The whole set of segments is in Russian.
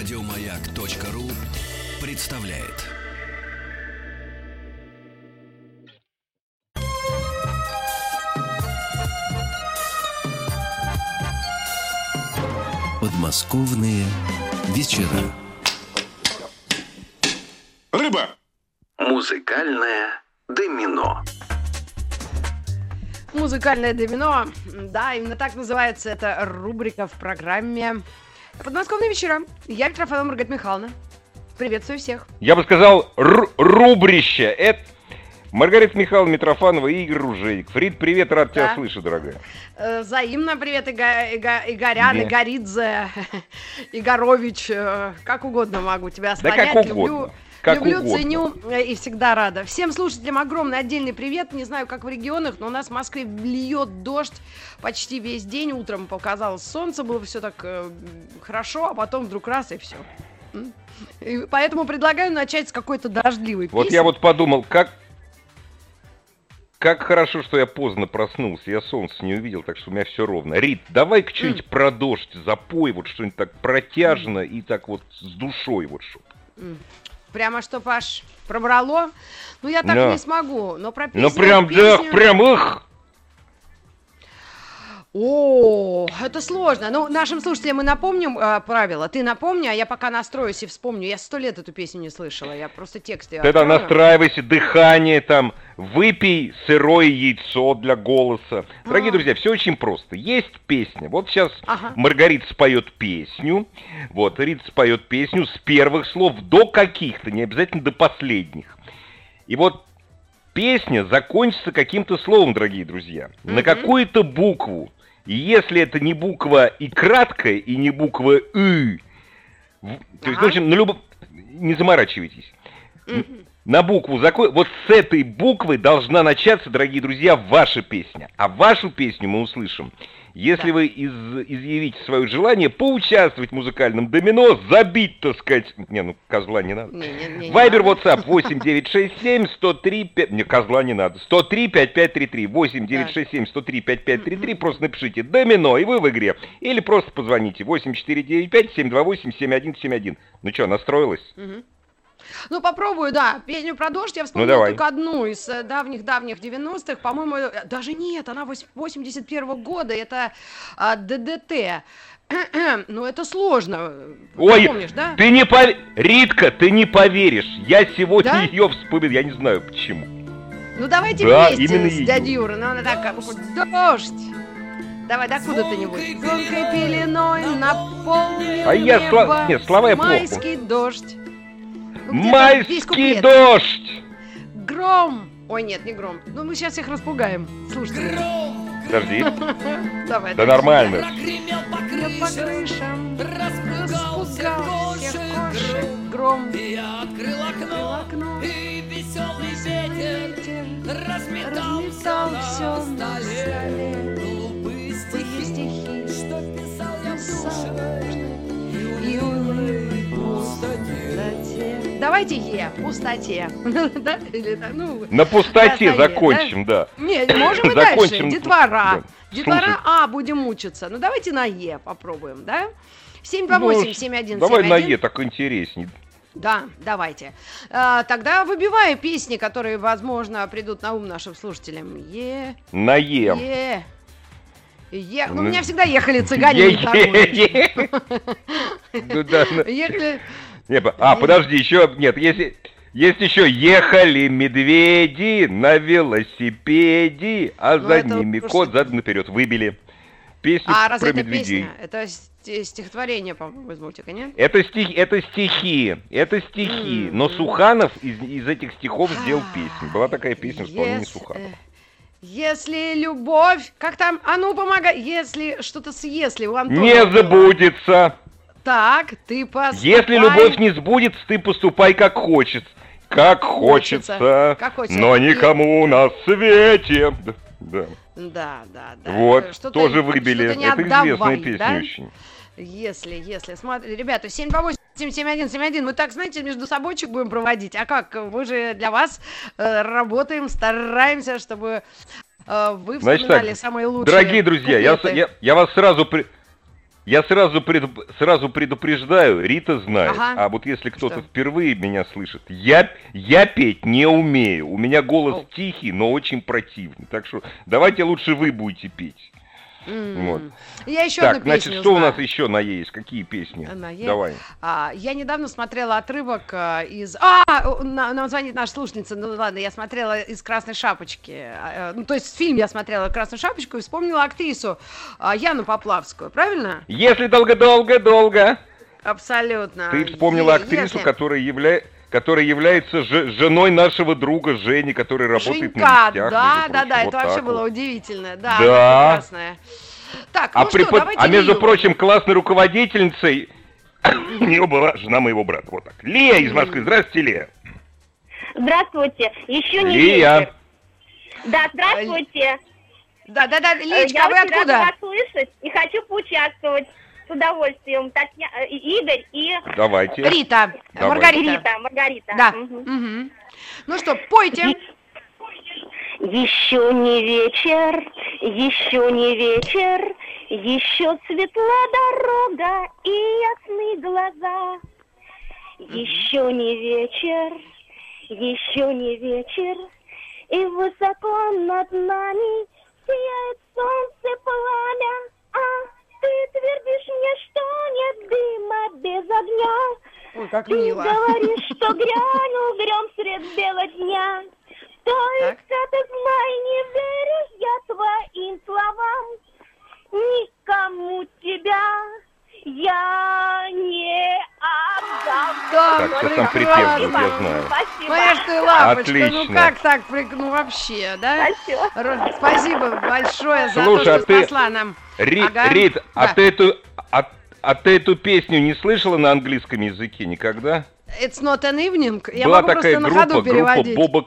Радиомаяк.ру представляет. Подмосковные вечера. Рыба! Музыкальное домино. Музыкальное домино. Да, именно так называется эта рубрика в программе «Подмосковные вечера». Я Митрофанова Маргарита Михайловна. Приветствую всех. Я бы сказал, рубрище. Это Маргарита Михайловна Митрофанова и Игорь Ружейник. Фрид, привет, рад тебя Да. слышать, дорогая. Э, Взаимно привет, Иго- Иго- Игорян, Не. Игоридзе, Игорович, э, как угодно могу тебя Да склонять. как Люблю, угодно. Как люблю, угодно. ценю э, и всегда рада. Всем слушателям огромный отдельный привет. Не знаю, как в регионах, но у нас в Москве льет дождь почти весь день. Утром показалось солнце, было все так э, хорошо, а потом вдруг раз и все. И поэтому предлагаю начать с какой-то дождливой Вот песни. я вот подумал, как... Как хорошо, что я поздно проснулся, я солнце не увидел, так что у меня все ровно. Рит, давай-ка что-нибудь про дождь запой, вот что-нибудь так протяжно и так вот с душой вот что. Прямо что, Паш, пробрало? Ну, я так Да. не смогу, но про песню... Ну прям, да, песню- прям, их! О, это сложно. Ну, нашим слушателям мы напомним э, правила. Ты напомни, а я пока настроюсь и вспомню. Я сто лет эту песню не слышала. Я просто текст ее Тогда открою. настраивайся, дыхание там, выпей сырое яйцо для голоса. Дорогие А. друзья, все очень просто. Есть песня. Вот сейчас Ага. Маргарита споет песню. Вот, Рита споет песню с первых слов до каких-то, не обязательно до последних. И вот песня закончится каким-то словом, дорогие друзья. На Мгм. какую-то букву. И если это не буква и краткая, и не буква «ы», в- то есть, в общем, на любо- не заморачивайтесь. Мгм. На букву закон. Вот с этой буквы должна начаться, дорогие друзья, ваша песня. А вашу песню мы услышим, если вы из- изъявите свое желание поучаствовать в музыкальном домино, забить, так сказать. Не, ну козла не надо. Вайбер. WhatsApp 8967 103 5... Не, козла не надо. 103 5533. 8967 103 5533. Просто напишите «Домино» и вы в игре. Или просто позвоните 8495 728 7171. Ну что, настроилась? Мгм. Ну, попробую, да. Песню про дождь я вспомнила Ну, давай. только одну из э, давних-давних 90-х. По-моему, э, даже нет, она вось- 81-го года. Это а, ДДТ. Ну, это сложно. Ой, Помнишь, да? ты не пов... Ритка, ты не поверишь. Я сегодня Да? ее вспомнил, я не знаю почему. Ну давайте Да, вместе именно с дядей Юрой. Ну она так, дождь. Давай, докуда ты нибудь? Звонкой пеленой наполнил А я небо. слова- нет, слова я плохо. Майский дождь. Майский дождь! Гром. Ой, нет, не гром. Ну мы сейчас их распугаем. Слушайте. Подожди, Давай. да нормально. Я по крышам распугал всех кошек. Гром. Я открыл окно, окно. и веселый ветер Ветер разметал все разметал на все на столе. Глупые стихи, стихи. что писал я в душе. Давайте Е, пустоте. Да? Или ну, На пустоте закончим, да. Не, можем и дальше. Детвора. Да. Детвора. А, будем мучиться. Ну, давайте на Е попробуем, да? 728 7171 Ну, Давай на Е, так интересней. Да, давайте. А, тогда выбиваю песни, которые, возможно, придут на ум нашим слушателям. Е, На Е. Е. Е. Ну, у Ну, меня всегда ехали цыгане да. Ехали... Не, А, подожди, еще, нет, если... Есть еще «Ехали медведи на велосипеде, а Ну, за это ними просто- кот задом наперед». Выбили. Песню А, разве про это медведей. песня? Это сти- стихотворение, по-моему, из мультика, нет? Это, стих, это стихи, это стихи. М, Но. Суханов из, из этих стихов сделал песню. Была такая песня в исполнении Ес- Суханова. э, Если любовь... Как там? А ну, помогай. Если... Что-то с «если» у Антона Не забудется. Так, ты поступай... Если любовь не сбудется, ты поступай как хочется. Как Хочется. хочется, Как хочется. но И- никому на свете. Да, да. Да, да. Вот, Что-то- тоже выбили. что-то не Это известная отдавай, песня да? очень. Если, если, смотри, ребята, 728-7171, мы так, знаете, между собойчик будем проводить, а как, мы же для вас э, работаем, стараемся, чтобы э, вы Значит вспоминали так, самые лучшие Дорогие друзья, я, я, я вас сразу при- Я сразу, пред- сразу предупреждаю, Рита знает. Ага. А вот если кто-то впервые меня слышит, я, я петь не умею. У меня голос О. тихий, но очень противный. Так что давайте лучше вы будете петь. М. Вот. Я еще так, одну значит, песню что у знаю. нас еще на есть? Какие песни? На «Е». Давай. А, я недавно смотрела отрывок а, из... А, на- нам звонит наша слушательница. Ну ладно, я смотрела из «Красной шапочки». А, э, Ну, то есть фильм я смотрела «Красную шапочку» и вспомнила актрису а, Яну Поплавскую, правильно? Если долго-долго-долго. Абсолютно. Ты вспомнила актрису, если- которая, явля... которая является же- женой нашего друга Жени, который работает Женька, на вестях. да, да, да, прочим. это Вот вообще так было вот. удивительно. Да, Да. она прекрасная. Так, А, ну препод- что, давайте а между Лию. прочим, классной руководительницей у нее была жена моего брата. Вот так. Лия из Москвы. Здравствуйте, Лия. Здравствуйте. Еще не Лия. вечер. Да, здравствуйте. Да, да, да, Личка, Я а вы откуда? вас слышать и хочу поучаствовать с удовольствием. Татья... э, Игорь и Давайте. Рита, Давай. Маргарита. Рита, Маргарита. Да. Мгм. Мгм. Ну что, пойте. Еще не вечер, еще не вечер, еще светла дорога и ясны глаза. Еще не вечер, еще не вечер, и высоко над нами сияет солнце пламя. А ты твердишь мне, что нет дыма без огня. Ой, как Ты мило. говоришь, что грянул грем средь бела дня. Только ты знай, не веришь я твоим словам. Никому тебя я не отдам. Да, Так, что там припев я знаю. Спасибо. Моя ж ты лапочка, ну Отлично. как так, ну вообще, да? Спасибо. Спасибо большое за Слушай, то, а что ты- спасла нам. Ри- Ага. Рит, а Да. ты эту... А, а ты эту песню не слышала на английском языке никогда? It's not an evening. Я Была могу такая просто на группа, ходу группа. Боба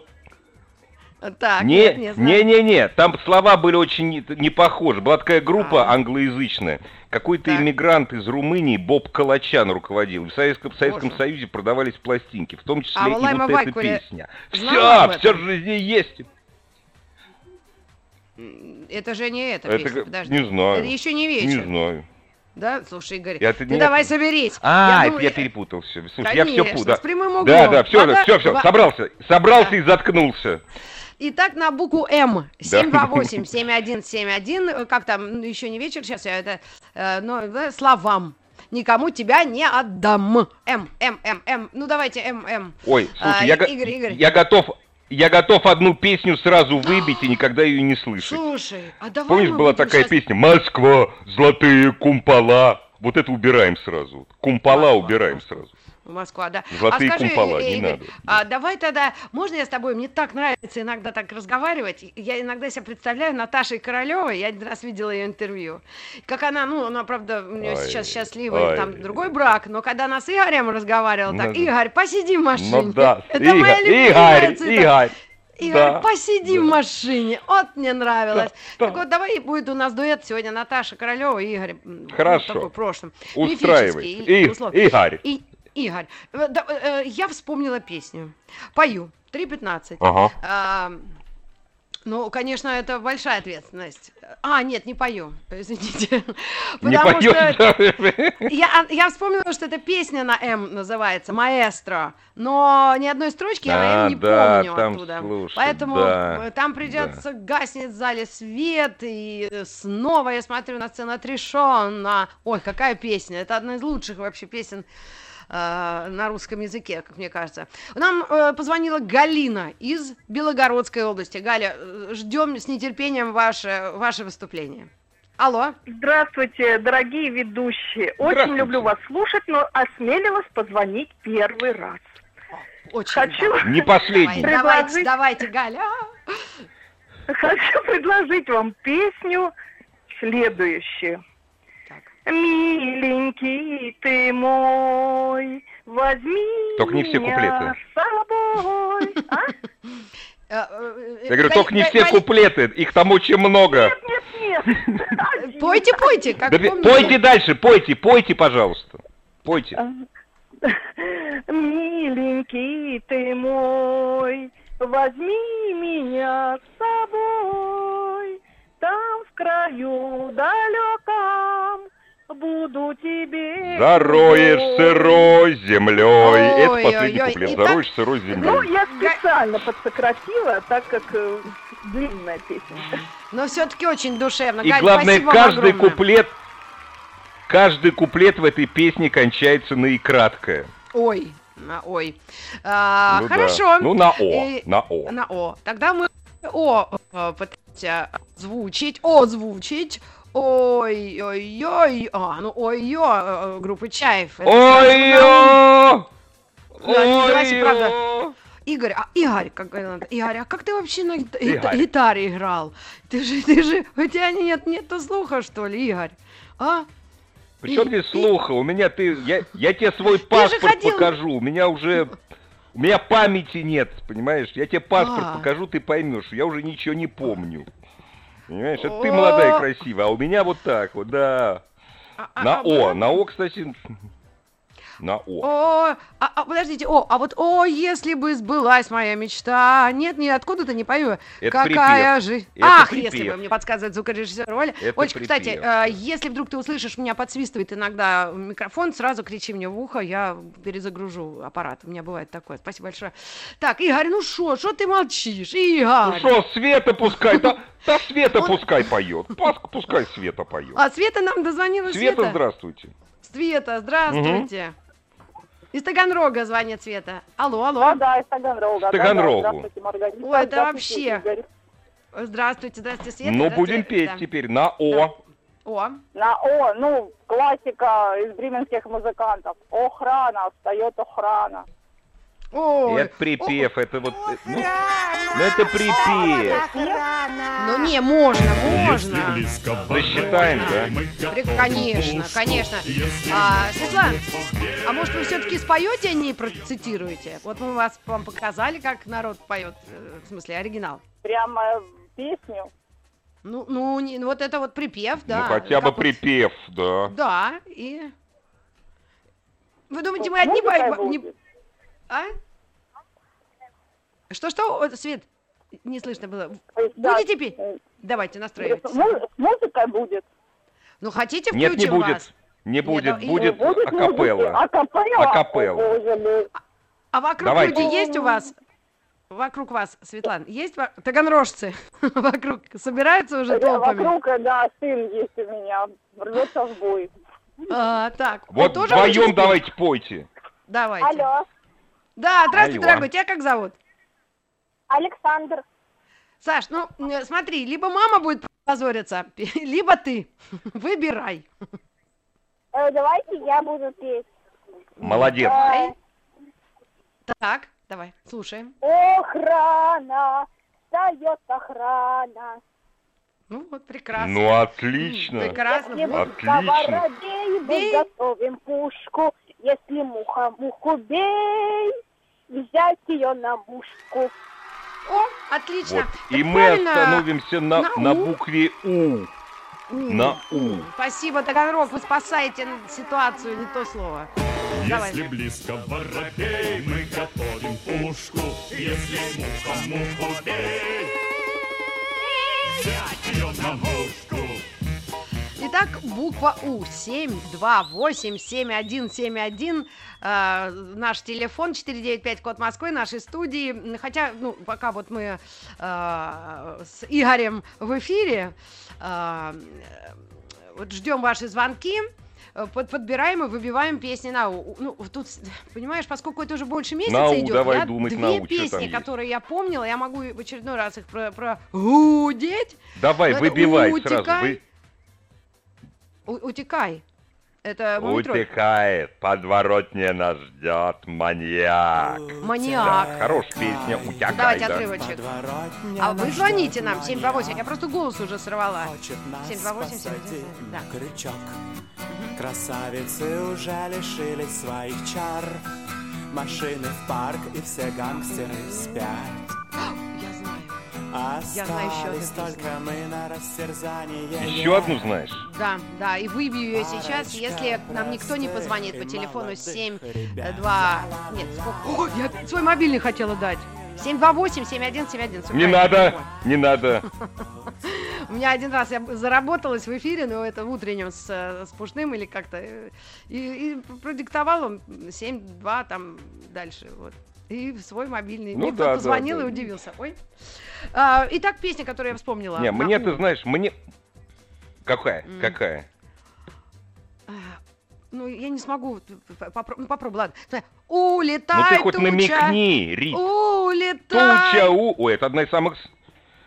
Так, Не, нет, не знаю. не, не, не, там слова были очень не, не похожи. Была такая группа А. англоязычная. Какой-то Так. иммигрант из Румынии, Боб Калачан, руководил. В Советском, в Советском Боже. Союзе продавались пластинки, в том числе А и вот эта песня. Все, все же здесь есть. Это же не эта Это песня, подожди. не знаю. Это еще не Не вечер. знаю. Да, слушай, Игорь, Я ты не- давай соберись. А, думаю, я, э, перепутал все. Слушай, я все Конечно, путал. с прямым углом. Да, да, все, Вода- все, все, собрался. Собрался Да. и заткнулся. Итак, на букву М. Да. 728-7171. Э, Как там, ну, еще не вечер, сейчас я это... э, но, да, словам. Никому тебя не отдам. М, М, М, М. Ну, давайте М, М. Ой, слушай, А, я, го- Игорь, Игорь. я готов... Я готов одну песню сразу выбить и никогда ее не слышать. Слушай, а давай Помнишь, была такая щас- песня «Москва, золотые кумпола». Вот это убираем сразу. Кумпола убираем сразу. Москва, да. Золотые а скажи, кумпола, э, не Игорь, надо. а давай тогда, можно я с тобой, мне так нравится иногда так разговаривать, я иногда себя представляю Наташей Королевой, я один раз видела ее интервью, как она, ну, она, правда, у нее Ой, сейчас счастливый, ой. там, другой брак, но когда она с Игорем разговаривала, так, Ну. Игорь, посиди в машине. Ну да, Это Игорь, моя любимая Игорь, цитата. Игорь. Игорь, Да, посиди в да. машине. Вот мне нравилось. Да, Так да. вот, давай будет у нас дуэт сегодня Наташа Королева и Игорь. м, ну, Хорошо. такой в прошлом. Мифический, И-. Игорь. И, Игорь, э, да, э, я вспомнила песню. Пою. 3.15. Ага. А, ну, конечно, это большая ответственность. А, нет, не пою. Извините. Не Потому что поешь. я, я вспомнила, что эта песня на М называется «Маэстро», но ни одной строчки я на А, М не да, помню там, оттуда. слушай, Поэтому да, там придется гаснет в зале свет, и снова я смотрю на сцену отрешенно. Ой, какая песня! Это одна из лучших вообще песен на русском языке, как мне кажется. Нам э, позвонила Галина из Белогородской области. Галя, э, ждем с нетерпением ваше, ваше выступление. Алло. Здравствуйте, дорогие ведущие. Очень люблю вас слушать, но осмелилась позвонить первый раз. Очень Хочу, Не последний. Давай, давайте, давайте, Галя. хочу предложить вам песню следующую. Миленький ты мой, возьми Только не все куплеты. с собой. А? Э, э, Я говорю, только не все куплеты, их там очень много. Нет, нет, нет. Пойте, пойте, как Да пойте дальше, пойте, пойте, пожалуйста. Пойте. Миленький ты мой, возьми меня с собой, там в краю далеком буду тебе. Зароешь сырой землей. Это Ой, последний ой, ой. куплет. Итак, Зароешь сырой Ну, землей. я специально подсократила, так как э, длинная песенка. Но все-таки очень душевно. И Галь, главное, каждый огромное. куплет, каждый куплет в этой песне кончается на и краткое. Ой, на ой. А, Ну да. хорошо. Ну, на О, И- на О. На О. Тогда мы О э, пытаемся озвучить, озвучить. Ой-ой-ой. А, ну ой-ой, группы Чаев. Это сразу нам- Ой-ё! Правда. Ой-ё! Игорь, а Игорь, как Игорь, а как ты вообще на гита- гитаре играл? Ты же, ты же, у тебя нет, нету слуха, что ли, Игорь? А? Причем здесь слуха? У меня ты, я, я тебе свой паспорт ходил- покажу. У меня уже, у меня памяти нет, понимаешь? Я тебе паспорт А. покажу, ты поймешь. Я уже ничего не помню. Понимаешь? Это ты молодая и красивая, а у меня вот так вот, да. А- а- На а О, на О, кстати, на О. О, а, а, подождите, о, а вот о, если бы сбылась моя мечта. Нет, нет, откуда-то не пою. Это Какая же. Это Ах, припев. если бы мне подсказывает звукорежиссер Оля. Это Олечка, кстати, припев. э, если вдруг ты услышишь, меня подсвистывает иногда микрофон, сразу кричи мне в ухо, я перезагружу аппарат. У меня бывает такое. Спасибо большое. Так, Игорь, ну что, что ты молчишь? Игорь! Ну что, Света пускай, да, да Света Он- пускай поет. Пускай Света поет. А Света нам дозвонилась. Света, здравствуйте. Света, здравствуйте. Из Таганрога звонит Света. Алло, алло. Да, да, из Таганрога. С Таганрогу. Да, да, Здравствуйте, Маргарита. Ой, это Здравствуйте, вообще. Игорь. Здравствуйте, здравствуйте, Света. Ну, здравствуйте, будем петь да. теперь на О. О, На О, ну, классика из бременских музыкантов. Охрана, встает охрана. Ой. Это припев, это вот... э, Ну, ну, это припев. Ну не, можно, можно. Засчитаем, да? При- Конечно, конечно. А, Светлана, а может вы все-таки споете, а не процитируете? Вот мы вас вам показали, как народ поет, э, в смысле оригинал. Прямо песню. Ну, ну, не- ну, вот это вот припев, да. Ну, хотя бы Как вот- припев, да. Да, и... Вы думаете, мы Ну, одни... музыка не-. А? Что-что? Свет, не слышно было. Да, Будете петь? э, Давайте, настраивайтесь. му- Музыка будет. Ну, хотите, Нет, включим не будет. вас? Не будет, и- будет будет акапелла. Акапелла? Акапелла. О, боже мой. А вокруг Давайте. люди есть у вас? Вокруг вас, Светлана, есть во- таганрожцы вокруг собираются уже толпами? Вокруг, да, сын есть у меня. Рвется в бой. А, так, Вот вдвоем давайте пойте. Давайте. Алло, Да, здравствуй, Алло. дорогой, тебя как зовут? Александр. Саш, ну э, смотри, либо мама будет позориться, либо ты. Выбирай. Э, давайте я буду петь. Молодец. Давай. Так, давай, слушаем. Охрана, встает охрана. Ну вот, прекрасно. Ну, отлично. Прекрасно. Если Отлично. Бей. мы готовим пушку. Если муха муху бей, взять ее на мушку. О, отлично. Вот. Так И мы остановимся на, на на «у». букве У. М, на «у». Спасибо, Таганрог, вы спасаете ситуацию, не то слово. Давай. Если близко воробей, мы готовим пушку. Если муха муху бей, взять ее на мушку. Итак, буква У. 728-7171. Э, наш телефон 495, код Москвы, нашей студии. Хотя, ну, пока вот мы э, с Игорем в эфире, э, вот ждем ваши звонки. э, под- подбираем и выбиваем песни на У. Ну, тут, понимаешь, поскольку это уже больше месяца На У, идет, давай я думать две на У, песни, которые я помнила, я могу в очередной раз их про, про гудеть. Давай, это выбивай сразу. Вы... У- утекай. Это. Утекает, подворотня нас ждет маньяк. Маньяк. Хорошая песня, утекай, Давайте да. отрывочек. А вы звоните нам 728. Я просто голос уже сорвала. 728 791. Да. крючок. Красавицы уже лишились своих чар. Машины в парк и все гангстеры спят. Я знаю. Остались только мы на растерзание. Еще одну знаешь? Да, да, и выбью ее сейчас, если нам никто не позвонит по телефону 7 2... Нет, сколько? О, я свой мобильный хотела дать. 728 7171. Не надо, не надо. У меня один раз я заработалась в эфире, но это в утреннем с, э, с Пушным или как-то. э, И, и продиктовал он 7-2 там дальше. Вот. И в свой мобильный. Ну Мне да, кто-то да, да. и удивился. Ой. А, итак, песня, которую я вспомнила. Не, мне, ты знаешь, мне... Какая? М. Какая? А, Ну, я не смогу. попро- ну, попробуй, ладно. Улетай, Ну ты хоть туча, намекни, Рит. Улетай. Туча у... Ой, это одна из самых...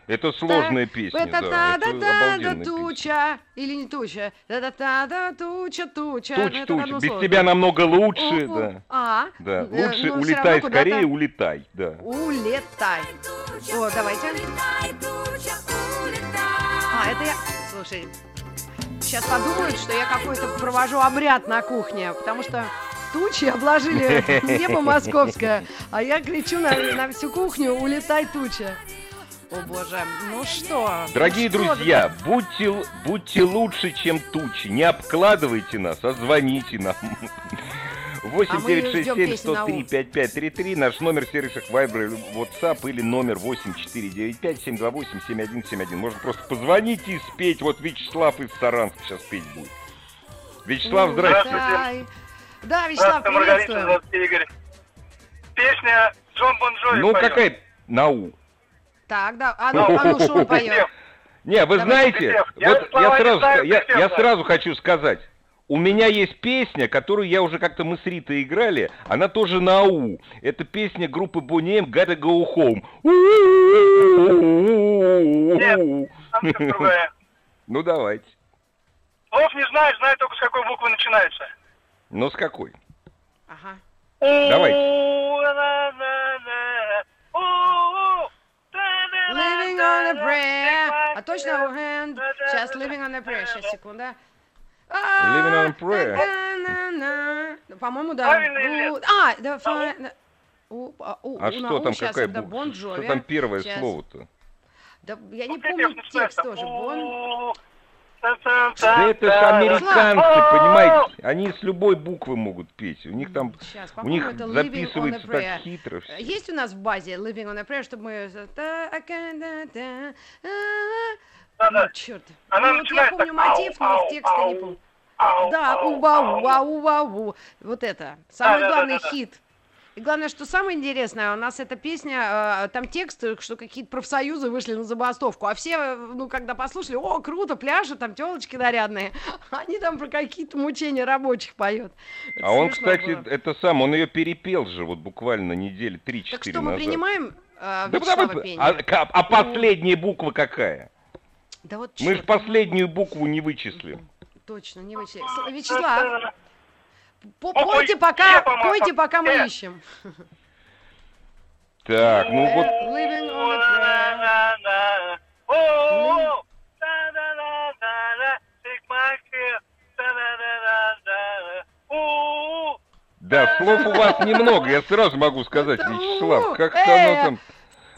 Это сложная песня, Это да. да да да песня. туча. Или не туча. Да да да да туча, туча. Ну, Туч, это туч, без тебя намного лучше, да. А, Да, э, лучше ну, улетай скорее, улетай, да. Улетай. О, давайте. А, это я... Слушай, сейчас подумают, что я какой-то провожу обряд на кухне, потому что тучи обложили небо московское, а я кричу на, на всю кухню «Улетай, туча!» О боже, ну что? Дорогие ну что, друзья, будьте, л- будьте лучше, чем тучи. Не обкладывайте нас, а звоните нам. 8 А мы 9 6 ждем 7 песню на 103 «У». 5533, наш номер в сервисах Viber или WhatsApp или номер 8495 728 7171. Можно просто позвонить и спеть. Вот Вячеслав из Саранска сейчас петь будет. Вячеслав, здрасте. Улетай. Да, Вячеслав, Здравствуйте, Маргарита, здравствуйте, Игорь. Песня Джон Бон Джови Ну, поет. какая? Нау. Так, да, а ну, а ну что он поет? Не, вы знаете, вот я сразу, я, я сразу хочу сказать. У меня есть песня, которую я уже как-то мы с Ритой играли, она тоже на У. Это песня группы Bonnie M Gotta Go Home. Ну давайте. Слов не знаю, знаю только с какой буквы начинается. Ну с какой? Ага. Давайте. Living on a prayer. А точно hand? Сейчас living on a prayer. Сейчас, секунда. Living on a prayer. По-моему, да. А, да, а, А что там, какая буква? Что там первое слово-то? Да, я не помню текст тоже. Да это же американцы, понимаете? Они с любой буквы могут петь. У них там, Сейчас, у них записывается так хитро. всё. Есть у нас в базе Living on a Prayer, чтобы мы... та- а- а- Да-да. Ну, черт. Она Ну, вот я помню так, мотив, но ау, текста не помню. Да, ау, убау, ау. вау, вау. Вот это. Самый главный хит. И главное, что самое интересное, у нас эта песня, э, там текст, э, что какие-то профсоюзы вышли на забастовку, а все, э, ну, когда послушали, о, круто, пляжи, там телочки нарядные, они там про какие-то мучения рабочих поют. Это А он, кстати, было. это сам, он ее перепел же вот буквально недели 3-4 Так что мы назад. принимаем э, Да Вячеслава пение? а, а последняя буква какая? Да вот Мы же последнюю букву не вычислим. Точно, не вычли. С- Вячеслав, пойте пока, пойте пока мы Э. ищем. Так, ну вот, Living on a prayer. Да, слов у вас немного, я сразу могу сказать, Вячеслав, как-то э. оно там...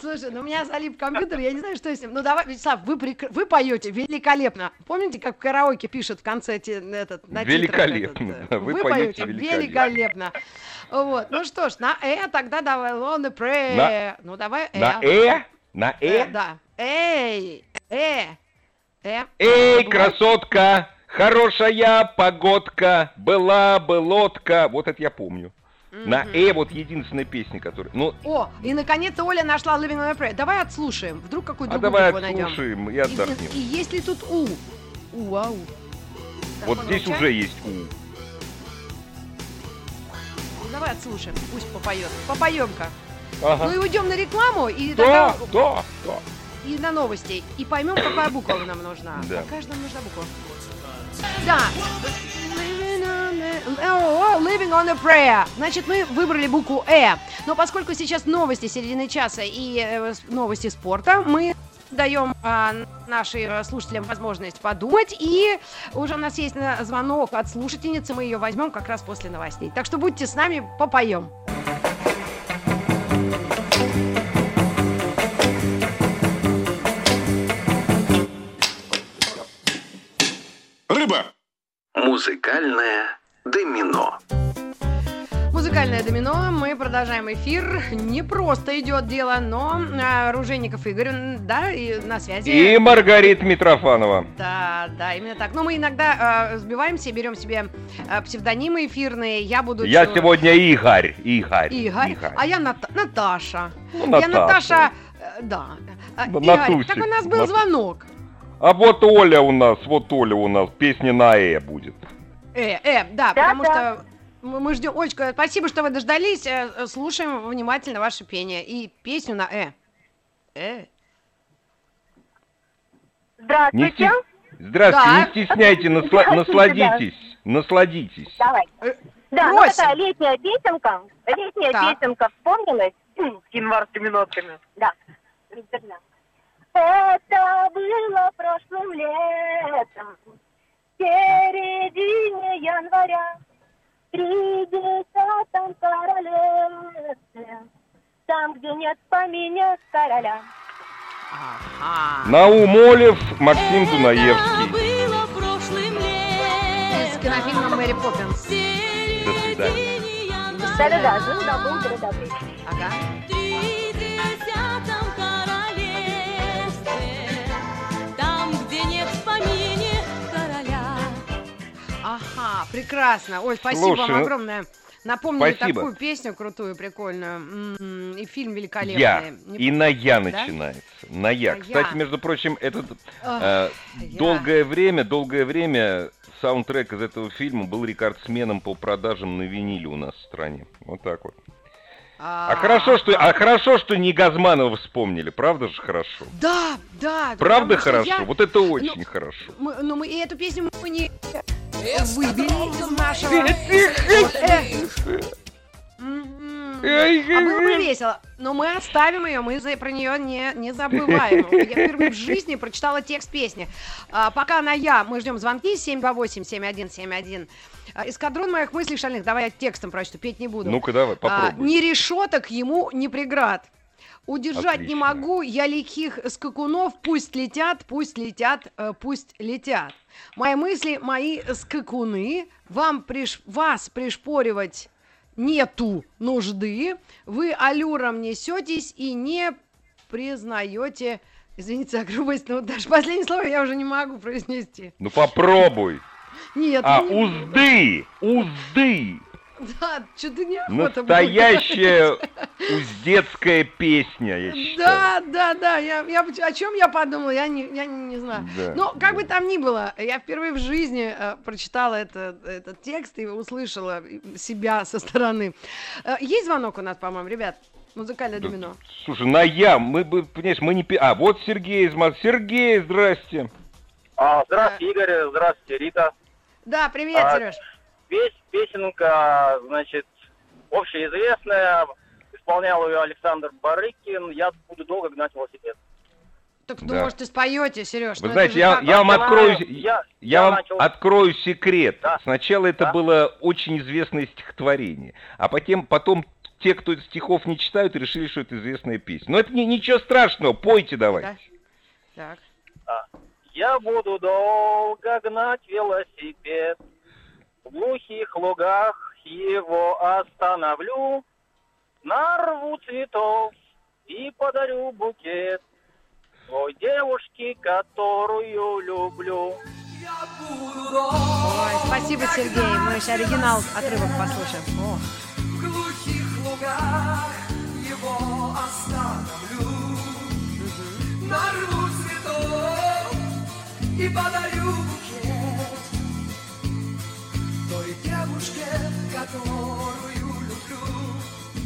Слушай, ну у меня залип компьютер, я не знаю, что с ним. Ну давай, Вячеслав, вы, прек- вы поете великолепно. Помните, как в караоке пишут в конце те- этот, на Великолепно, этот, да, вы вы поете поете великолепно. великолепно. Вот, ну что ж, на «э» тогда давай, on the prayer. На- Ну давай «э». На «э», на «Э», «э». Да. Эй, «э», «э». Эй, красотка, хорошая погодка, была бы лодка. Вот это я помню. На «э» вот единственная песня, которая... Ну, О, и наконец-то Оля нашла Living on a Prayer. Давай отслушаем. Вдруг какую-то а другую давай букву найдем. отслушаем и И, отдохнем. и есть ли тут У? У, ау. Так, Вот здесь помолчать. уже есть «у». Ну, давай отслушаем, пусть попоет. Попоем-ка. Ага. Ну и уйдем на рекламу, и Да, тогда да, да. и на новости. И поймем, какая буква нам нужна. Да. Какая же нам нужна буква? Да. Living on a prayer. Значит, мы выбрали букву Э. Но поскольку сейчас новости середины часа и э, новости спорта, мы даем а, нашим э, слушателям возможность подумать. И уже у нас есть э, звонок от слушательницы. Мы ее возьмем как раз после новостей. Так что будьте с нами, попоем. Музыкальное домино. Музыкальное домино. Мы продолжаем эфир. Не просто идет дело, но а, Ружейников Игорь, да, и на связи. И Маргарита Митрофанова. Да, да, именно так. Но мы иногда э, сбиваемся, берем себе э, псевдонимы эфирные. Я буду... Я чё- сегодня Игорь. Игорь. Игорь, а я Ната- Наташа. Ну, Я Наташа, э, да. Ну, Игорь, Натусик, так у нас был Нат- звонок. А вот Оля у нас, вот Оля у нас, песня на Э будет. Э, э, да, Да, потому да. что мы мы ждем. Олечка, спасибо, что вы дождались. Э, э, Слушаем внимательно ваше пение и песню на Э. Э. Не Здравствуйте. сти- Здравствуйте, Да. не стесняйте, насла- насладитесь, насладитесь. Давай. Да, ну Просим. такая летняя песенка. Летняя Так. песенка вспомнилась. С январскими нотками. Да. Это было прошлым летом, середине января, тридесятом королевстве, там, где нет поминя короля. Ага. Наум Олев, Максим Дунаевский. было прошлым Из кинофильма Мэри Поппинс. До свидания. Да-да-да, жил да был градобрей. Ага. Прекрасно. Ой, спасибо Слушай, вам ну, огромное. Напомнили спасибо. такую песню крутую, прикольную. И фильм великолепный. Я. Не И на Я Да? начинается. На Я. На Кстати, «Я». между прочим, этот э, «Я». долгое время, долгое время саундтрек из этого фильма был рекордсменом по продажам на виниле у нас в стране. Вот так вот. А хорошо, что, а хорошо, что не Газманова вспомнили, правда же хорошо? Да, да. Правда хорошо? я- Вот это очень хорошо. Мы, ну, мы, и эту песню мы не выбили из нашего... Э. Мгм. А было бы весело. Но мы оставим ее, мы за- про нее не, не забываем. Я впервые в жизни прочитала текст песни. А, пока на я, мы ждем звонки 728-7171. А, Эскадрон моих мыслей шальных. Давай я текстом прочту, петь не буду. Ну-ка давай, А, попробуй. ни решеток ему, ни преград. Удержать не Отлично. могу я лихих скакунов, пусть летят, пусть летят, э, пусть летят. Мои мысли, мои скакуны, вам приш... вас пришпоривать нету нужды, вы аллюром несетесь и не признаете, извините за грубость, но даже последнее слово я уже не могу произнести. Ну попробуй. Нет, А, ну не- узды, узды. Да, что-то неохота. Настоящая уздецкая песня, я считаю. Да, да, да, я, я о чем я подумала, я не, я не, не знаю. Да, Но как бы да. там ни было, я впервые в жизни э, прочитала это, этот текст и услышала себя со стороны. Э, есть звонок у нас, по-моему, ребят? Музыкальное Да, домино. Слушай, на я, мы бы, понимаешь, мы не... пи- А, вот Сергей из Москвы. Сергей, здрасте. А, здравствуйте, Игорь, здравствуйте, Рита. Да, привет, А, Сереж. Пес- песенка, значит, общеизвестная, исполнял ее Александр Барыкин, я буду долго гнать велосипед. Так, ну, да. может, и споете, Сереж. Вы знаете, я, я вам открою, я- я я вам начал- открою секрет. Да. Сначала это Да. было очень известное стихотворение, а потом, потом те, кто стихов не читают, решили, что это известная песня. Но это не, ничего страшного, пойте давайте. Так. Я буду долго гнать велосипед, в глухих лугах его остановлю, нарву цветов и подарю букет той девушке, которую люблю. Ой, спасибо, Сергей. Мы еще оригинал отрывок послушаем. О.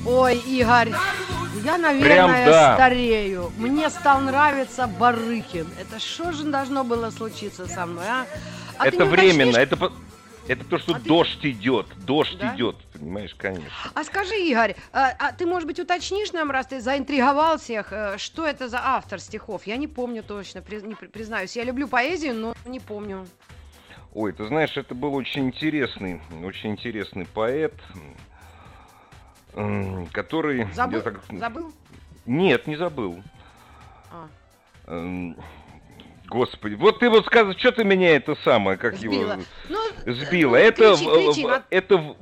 Ой, Игорь, я, наверное, да. старею. Мне стал нравиться Барыкин. Это что же должно было случиться со мной, а? А ты это временно, уточнишь? это, это то, что А ты- дождь идет, дождь Да? идет, понимаешь, конечно. А скажи, Игорь, а, а ты, может быть, уточнишь нам, раз ты заинтриговал всех, э, что это за автор стихов? Я не помню точно, при- не при- признаюсь. Я люблю поэзию, но не помню. Ой, ты знаешь, это был очень интересный, очень интересный поэт, который... Забыл? так- Забыл? Нет, не забыл. А. Эм, Господи, вот ты вот сказал, что ты меня это самое, как Сбила. его Ну, сбила. ну, это кричи, кричи, это в-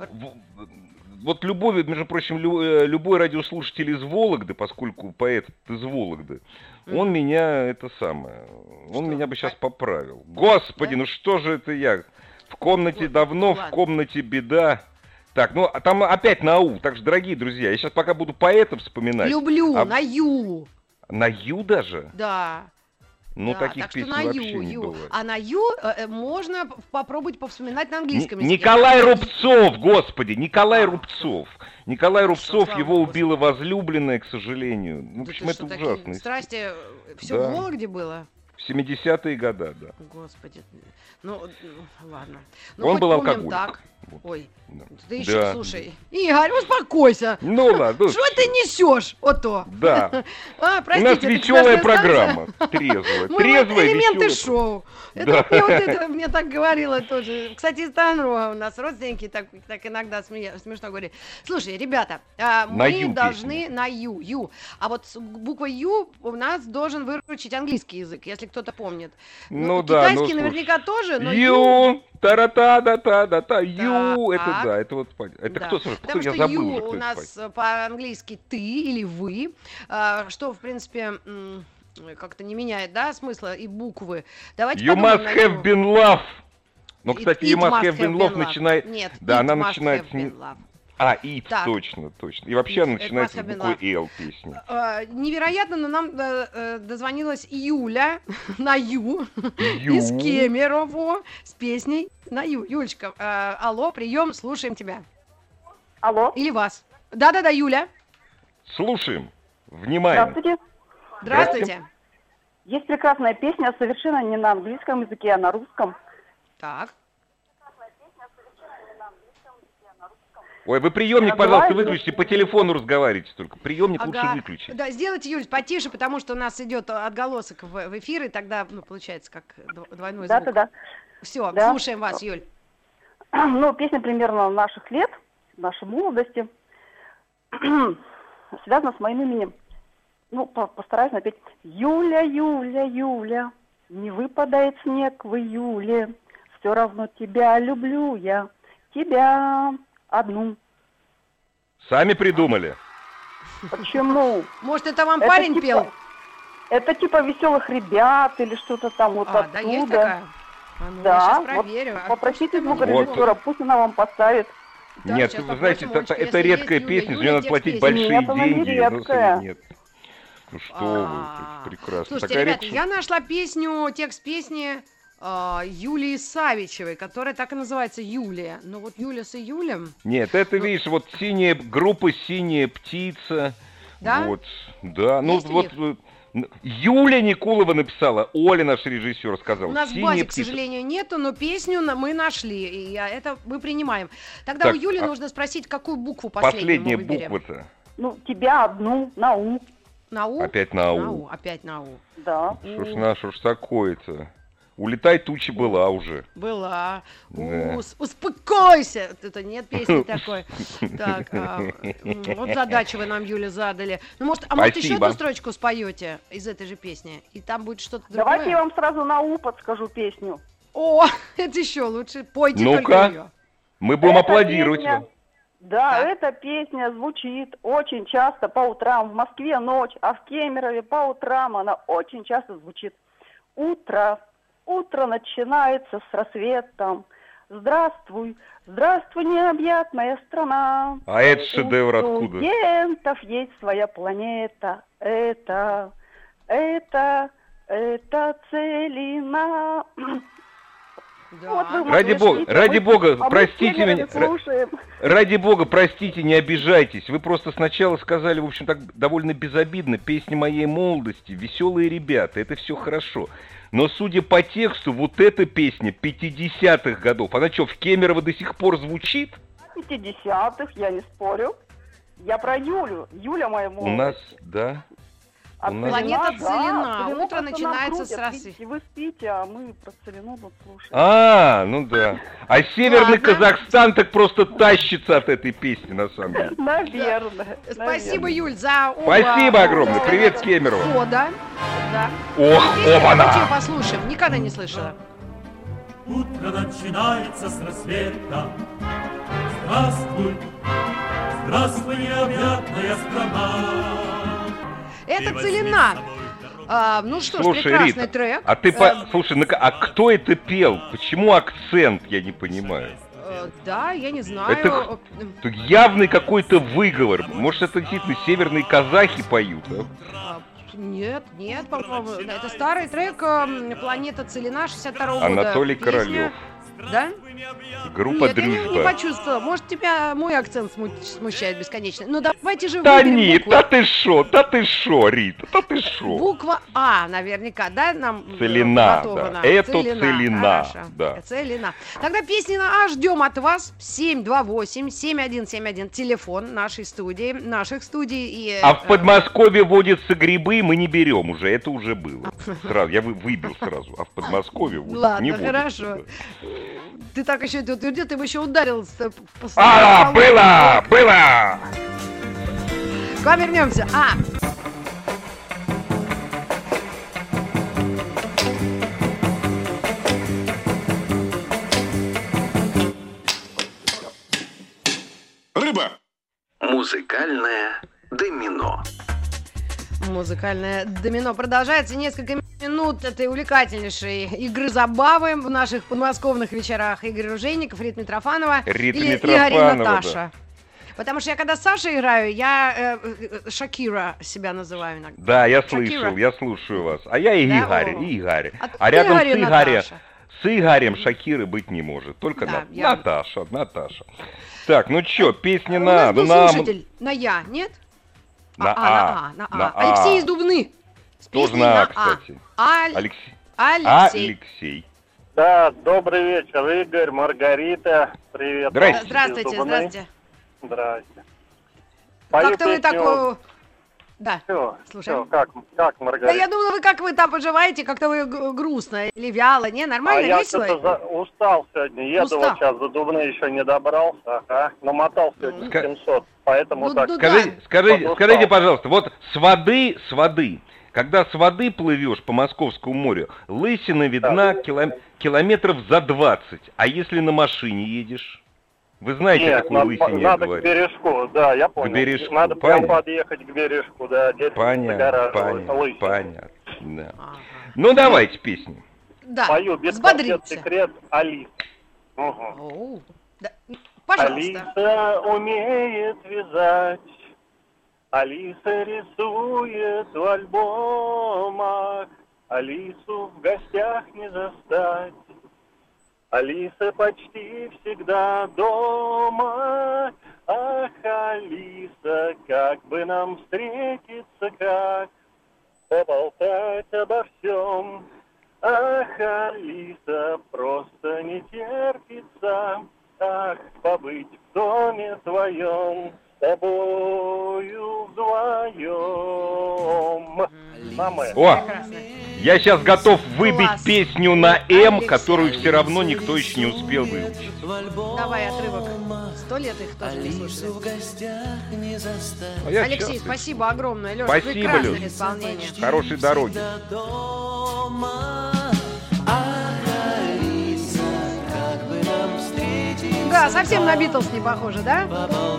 вот любой, между прочим, э, любой радиослушатель из Вологды, поскольку поэт из Вологды, он меня это самое, он Что? меня бы сейчас поправил. Господи, Да? ну что же это я? В комнате Вот, давно, в ладно. комнате беда. Так, ну а там опять на У. Так что, дорогие друзья, я сейчас пока буду поэта вспоминать. Люблю, А- на Ю. На Ю даже? Да. Ну, да, таких так что песен на вообще Ю, не Ю. бывает. А на Ю э, э, можно попробовать повспоминать на английском языке. Николай Рубцов, господи, Николай Рубцов. Николай Рубцов, слава его убила возлюбленная, к сожалению. Ну, в Да общем, ты это что, ужасно. Страсти, все Да. в Вологде было? В 70-е годы, да. Господи. Ну, ну, ладно. Ну, Он был алкоголик. так. Вот. Ой, Да. ты еще, Да. слушай. Игорь, успокойся. Ну ладно. Что ты несешь? Вот то. Да. А, У простите, нас это веселая программа. Трезвая. Мы Трезвая, элементы шоу. Это Да. мне, вот это, мне так говорила тоже. Кстати, из Таганрога у нас родственники так, так иногда смешно говорили. Слушай, ребята, а, мы должны на Ю, Ю. А вот с буквой Ю у нас должен выручить английский язык, если кто-то помнит. Ну да, ну, Китайский слушай. наверняка тоже, но Ю, та та да да та ю, это да, это вот. Это Да. кто, кто, Потому я что забыл кто у нас по-английски ты или вы, а, что, в принципе, как-то не меняет, да, смысла и буквы. Давайте You подумаем must have been love. Ну, It- кстати, you must have been love начинает... Нет, Да, она начинает... have been love. А, it, Так. точно, точно. И вообще она начинается have с буквы L песня. А, невероятно, но нам э, э, дозвонилась Юля на Ю, Ю. из Кемерово с песней на Ю. Юлечка, э, алло, прием, слушаем тебя. Алло, Или вас. Да-да-да, Юля, Слушаем. Внимание. здравствуйте. здравствуйте. Есть прекрасная песня, совершенно не на английском языке, а на русском. Так, Ой, вы приемник, пожалуйста, выключите, по телефону разговаривайте только. Приемник лучше Ага. выключить. Да, сделайте, Юль, потише, потому что у нас идет отголосок в, в эфир, и тогда, ну, получается, как дв- двойной звук. Да-да-да. Все, Да. слушаем вас, Юль. Ну, песня примерно наших лет, нашей молодости. Связана с моим именем. Ну, по- постараюсь напеть. Юля, Юля, Юля, не выпадает снег в июле. Все равно тебя люблю я, тебя одну. Сами придумали. Почему? Может, это вам Это парень типа- пел? Это типа веселых ребят или что-то там вот А, да, есть оттуда. такая? А ну, Да, сейчас вот. А Попросите звукорежиссера, пусть она вам поставит. Да, нет, сейчас вы знаете, это, это если редкая есть песня, за нее надо платить песни. большие Нет, она не деньги. Редкая. нет. Ну что вы, А, это прекрасно. Слушайте, Такая ребята, я нашла песню, текст песни а, Юлии Савичевой, которая так и называется Юлия. Ну вот Юля с июлем. Нет, это, Ну- видишь, вот синяя группа «Синяя птица». Да? Вот, да. Ну Есть у вот Юля Никулова написала, Оля, наш режиссер, сказал. У нас в «Синяя базе, к птица». сожалению, нету, но песню на- мы нашли, и это мы принимаем. Тогда Так, у Юли а- нужно спросить, какую букву последнюю Последняя мы выберем. буква-то. Ну, тебя одну, на У. На У? Опять на На «у». У, опять на У. Да. Что ж, на, что ж такое-то? Улетай, тучи была уже. Была. Да. Ус- успокойся! Это нет песни такой. Так, а, вот задачу вы нам, Юля, задали. Ну, может, а может еще одну строчку споете из этой же песни? И там будет что-то другое? Давайте я вам сразу на У подскажу песню. О, это еще лучше. Пойте Ну-ка. только ее. Мы будем Эта аплодировать песня- вам. Да, Так. эта песня звучит очень часто по утрам. В Москве ночь, а в Кемерове по утрам она очень часто звучит. Утро, утро начинается с рассветом. Здравствуй, здравствуй, необъятная страна. А это У шедевр откуда? студентов есть своя планета. Это, это, это целина. Да. Вот вы Ради бога, ради мы- бога, а простите меня, слушаем. Ради бога, простите, не обижайтесь. Вы просто сначала сказали, в общем, так довольно безобидно, песни моей молодости, веселые ребята, это все хорошо. Но судя по тексту, вот эта песня 50-х годов, она что, в Кемерово до сих пор звучит? 50-х, я не спорю. Я про Юлю. Юля моя У молодость. нас, да. А у нас- Планета да, Целина. Целину Утро начинается с росы. Видите, Вы спите, а мы про Целину тут слушаем. А, ну да. А Северный Ладно. Казахстан так просто тащится от этой песни, на самом деле. Наверное. Спасибо, наверное. Юль, за оба. Спасибо огромное. Привет, Кемерово. Хода. Да. Ох, оба-на! послушаем. Никогда не слышала. Утро начинается с рассвета. Здравствуй, Здравствуй, необъятная страна. Это целина. А, ну что ж, Слушай, прекрасный Рита, трек. а ты по... слушай, ну а кто это пел? Почему акцент? Я не понимаю. э, да, я не знаю. Это Тут явный какой-то выговор. Может, это действительно северные казахи поют, а? А, Нет, нет, по-моему, это старый трек м, «Планета Целина» 62 года. Анатолий Песня. Королёв. Да? Группа Нет, я не, не «Дружба». почувствовала. Может, тебя мой акцент сму- смущает бесконечно. Ну, давайте же Да нет, букву. да ты шо, да ты шо, Рита, да ты шо. Буква А, наверняка, да, нам э, Целина, да. Это целина, хорошо. да. Целина. Тогда песни на А ждем от вас. 728-7171, телефон нашей студии, наших студий. И, А в э, Подмосковье водятся грибы, мы не берем уже, это уже было. Сразу, я вы- выбил сразу. А в Подмосковье Ладно, не водятся, хорошо. Ты так еще утвердил, ты бы еще ударил. с- по- по- А, было, было! К вам вернемся. А, Рыба. Музыкальное домино. Музыкальное домино продолжается несколько минут этой увлекательнейшей игры забавы в наших подмосковных вечерах. Игорь Ружейников, Рита Митрофанова или Митрофанова, Игорь и да. Наташа. Потому что я когда с Сашей играю, я э, э, Шакира себя называю иногда. Да, я Шакира. слышал, я слушаю вас. А я Да, Игорь, о. Игорь. А А рядом с Игорь и Игорем, Наташа. с Игорем Шакиры быть не может. Только Да, На- я- Наташа, Наташа. Так, ну чё, песня У на... нас был на- слушатель на Я, нет? На а, А, на А, на на А. Алексей А. из Дубны. С Тоже на А, А. кстати. Аль- Алексей. Алексей. Алексей. Да, добрый вечер, Игорь, Маргарита. Привет. Здравствуйте, Дубны. здравствуйте. Здрасте. Как-то вы так... Да. Всё, Слушаем. всё, как, как, Да Маргарита? я думала, вы как вы там поживаете, как-то вы грустно или вяло, не? а Нормально, я весело? что-то за- устал сегодня, еду Устал. вот сейчас до Дубны, еще не добрался, ага, намотал сегодня Ска- 700, поэтому Ну, так. ну, Скажите, да. скажите, скажите, пожалуйста, вот с воды, с воды, когда с воды плывешь по Московскому морю, лысина видна кило- километров за 20, а если на машине едешь? Вы знаете, Нет, какую надо, лысине я надо к говорю? бережку, да, я понял. бережку, надо прям подъехать к бережку, да, дети Понятно, загораживают понятно, лысину. понятно. да. Ага. Ну давайте песню. Да, Пою без секрет Алис. Угу. Да. Пожалуйста. Алиса умеет вязать, Алиса рисует в альбомах, Алису в гостях не застать. Алиса почти всегда дома, Ах, Алиса, как бы нам встретиться, как поболтать обо всем. Ах, Алиса, просто не терпится, Ах, побыть в доме твоем, С тобою вдвоем. Самое. О. я сейчас готов выбить Класс. песню на М, которую все равно никто еще не успел выучить. Давай отрывок. Сто лет их тоже не слушали. А я Алексей, щас- спасибо огромное. Леша, Спасибо, прекрасное Лёш. исполнение. Хорошей дороги. Да, совсем на Битлз не похоже, да?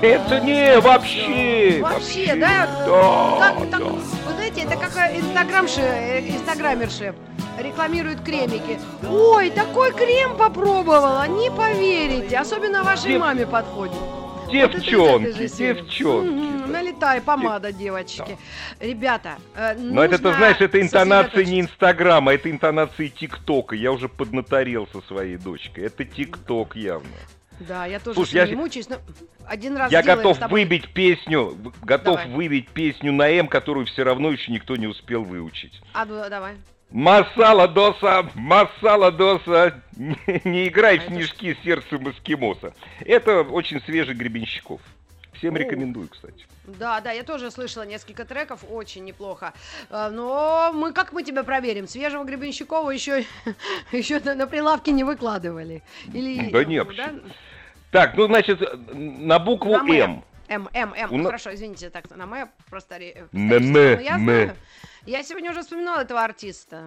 Это не вообще. Вообще, да? Да, Как, так, да. Вы знаете, это как э, инстаграмши, э, инстаграмерши рекламируют кремики. Ой, такой крем попробовала, не поверите. Особенно вашей Дев- маме подходит. Вот Девчонки, серии. девчонки. Да. Налетай, помада, девочки. Ребята, э, Но это, ты знаешь, это интонация не. Инстаграма, это интонация ТикТока. Я уже поднаторел со своей дочкой. Это ТикТок явно. Да, я тоже Слушай, я- мучаюсь, но один раз Я готов тобой. выбить песню, готов Давай. выбить песню на М, которую все равно еще никто не успел выучить. А, ну, давай. Масала доса, масала доса, не, не играй в А это снежки сердцем эскимоса. Это очень свежий Гребенщиков. Всем О. рекомендую, кстати. Да, да, я тоже слышала несколько треков, очень неплохо. А, Но мы как мы тебя проверим? Свежего Гребенщикова еще, еще на, на прилавке не выкладывали. Или, Да не, вообще. Так, ну, значит, на букву На М. М, М, М. У на- Хорошо, извините, так, на М просто... ре- На М, я М. знаю. Я сегодня уже вспоминала этого артиста.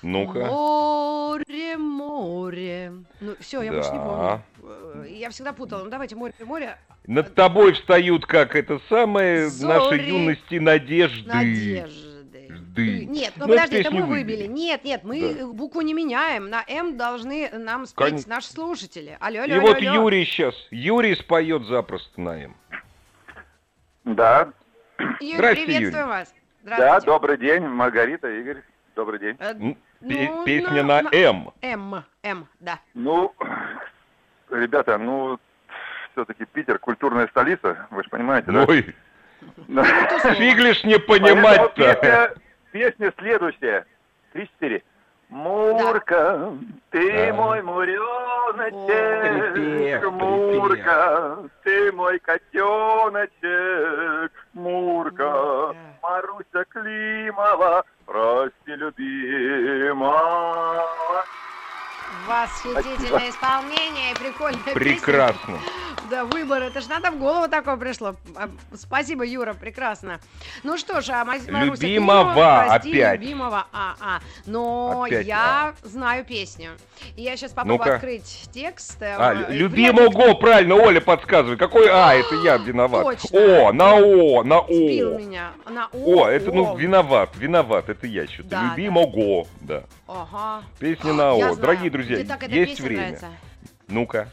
Ну-ка. Море, море. Ну, все, я больше не Да. помню. Э, я всегда путала. Ну давайте море, море. Над тобой встают, как это самое, нашей Зори. юности надежды. Надежды. Жды. Нет, ну Ну, эту подожди, это мы выбили. выбили. Нет, нет, мы Да. букву не меняем. На М должны нам спеть Кон- наши слушатели. Алло, алло, И алло, вот алло. Юрий сейчас, Юрий споет запросто на М. Да, Юрий, Здрасте, приветствуем Юрий. вас. да, добрый день, Маргарита, Игорь, добрый день. Э, ну, Песня на М. М, М, да. Ну, ребята, ну, все-таки Питер культурная столица, вы же понимаете, да? Ой, Да. фиг лишь не понимать-то. Песня, песня следующая. Три-четыре. Мурка, ты Да. мой муреночек. Мурка, ты мой котеночек, Мурка, Мурка. Маруся Климова, прости, любимая. Восхитительное исполнение, прикольная песня. Да, выбор, это ж надо в голову такое пришло. А, Спасибо, Юра, прекрасно. Ну что ж, а Маруся Любимого Климова, прости, опять. любимого, а, а. Но Опять, я знаю песню. И я сейчас попробую Ну-ка. открыть текст. э, А, ли- любимого, правильно, Оля подсказывает. Какой А, это я виноват. Точно. О, на О, на Сбил О. меня. На О, О, это, ну, О. виноват, виноват, это я что-то. Да, Любимого, да. Ага. Песня на О. Дорогие друзья, есть время. Ну-ка.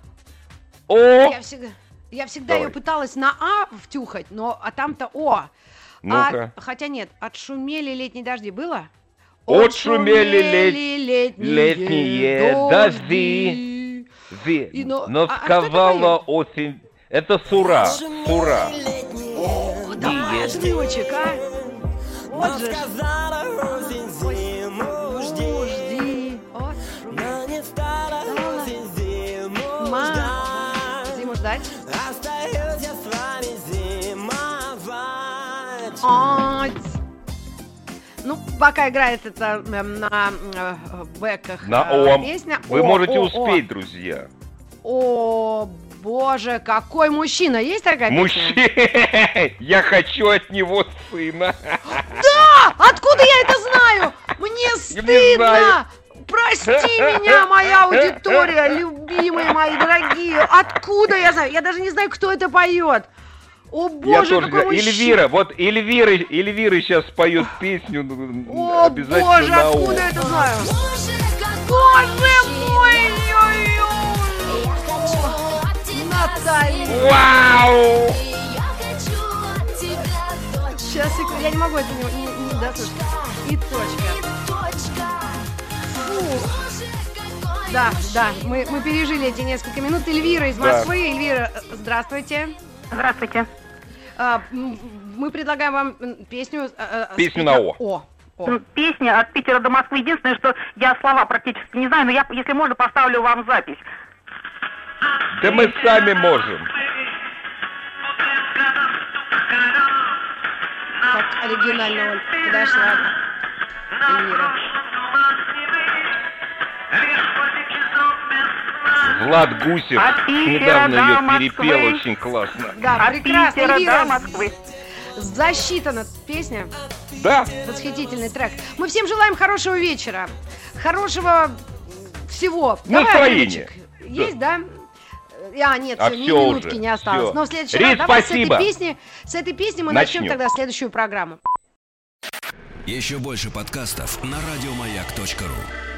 О! Я всегда, я всегда Давай. ее пыталась на А втюхать, но а там-то О. Ну-ка. А, хотя нет, отшумели летние дожди было? Отшумели лет- летние, летние дожди. Ви- И, ну, но а- а сковала осень. Это Сура. Сура. О, давай, отрывочек, а? Вот же. Ну, пока играет это эм, на э, бэках На э, О. песня. Вы О, можете о, о. успеть, друзья. О, боже, какой мужчина! Есть такая? Мужчина, я хочу от него сына. Да! Откуда я это знаю? Мне стыдно! Прости меня, моя аудитория, любимые мои дорогие. Откуда я знаю? Я даже не знаю, кто это поет. О Я боже, тоже знаю. мужчина. Эльвира, вот Эльвира, Эльвира сейчас поет песню ну, О обязательно боже, на откуда я это знаю? Боже мой! ой-ой-ой. Наталья. Вау! Сейчас, я не могу это не, не, не дослушать. И точка. Фу. Да, да, мы, мы пережили эти несколько минут. Эльвира из Да. Москвы. Эльвира, э, здравствуйте. Здравствуйте. А, м, мы предлагаем вам песню... э, э, Песню на О. О. О. Ну, Песня от Питера до Москвы. Единственное, что я слова практически не знаю, но я, если можно, поставлю вам запись. Да мы сами можем. Так оригинально. Подожди, ладно. Эльвира. Влад Гусев недавно ее перепел очень классно. Да, От прекрасно. Питера Эльвира, до Москвы. засчитана песня. Да, Восхитительный трек. Мы всем желаем хорошего вечера. Хорошего всего. Давай, Настроения. Олечек. Есть, да? А, нет, А всё, ни минутки уже, не осталось. всё. Но в следующий Рит, раз давай спасибо. с этой песни, с этой песни мы начнем Начнем. тогда следующую программу. Еще больше подкастов на радиомаяк.ру.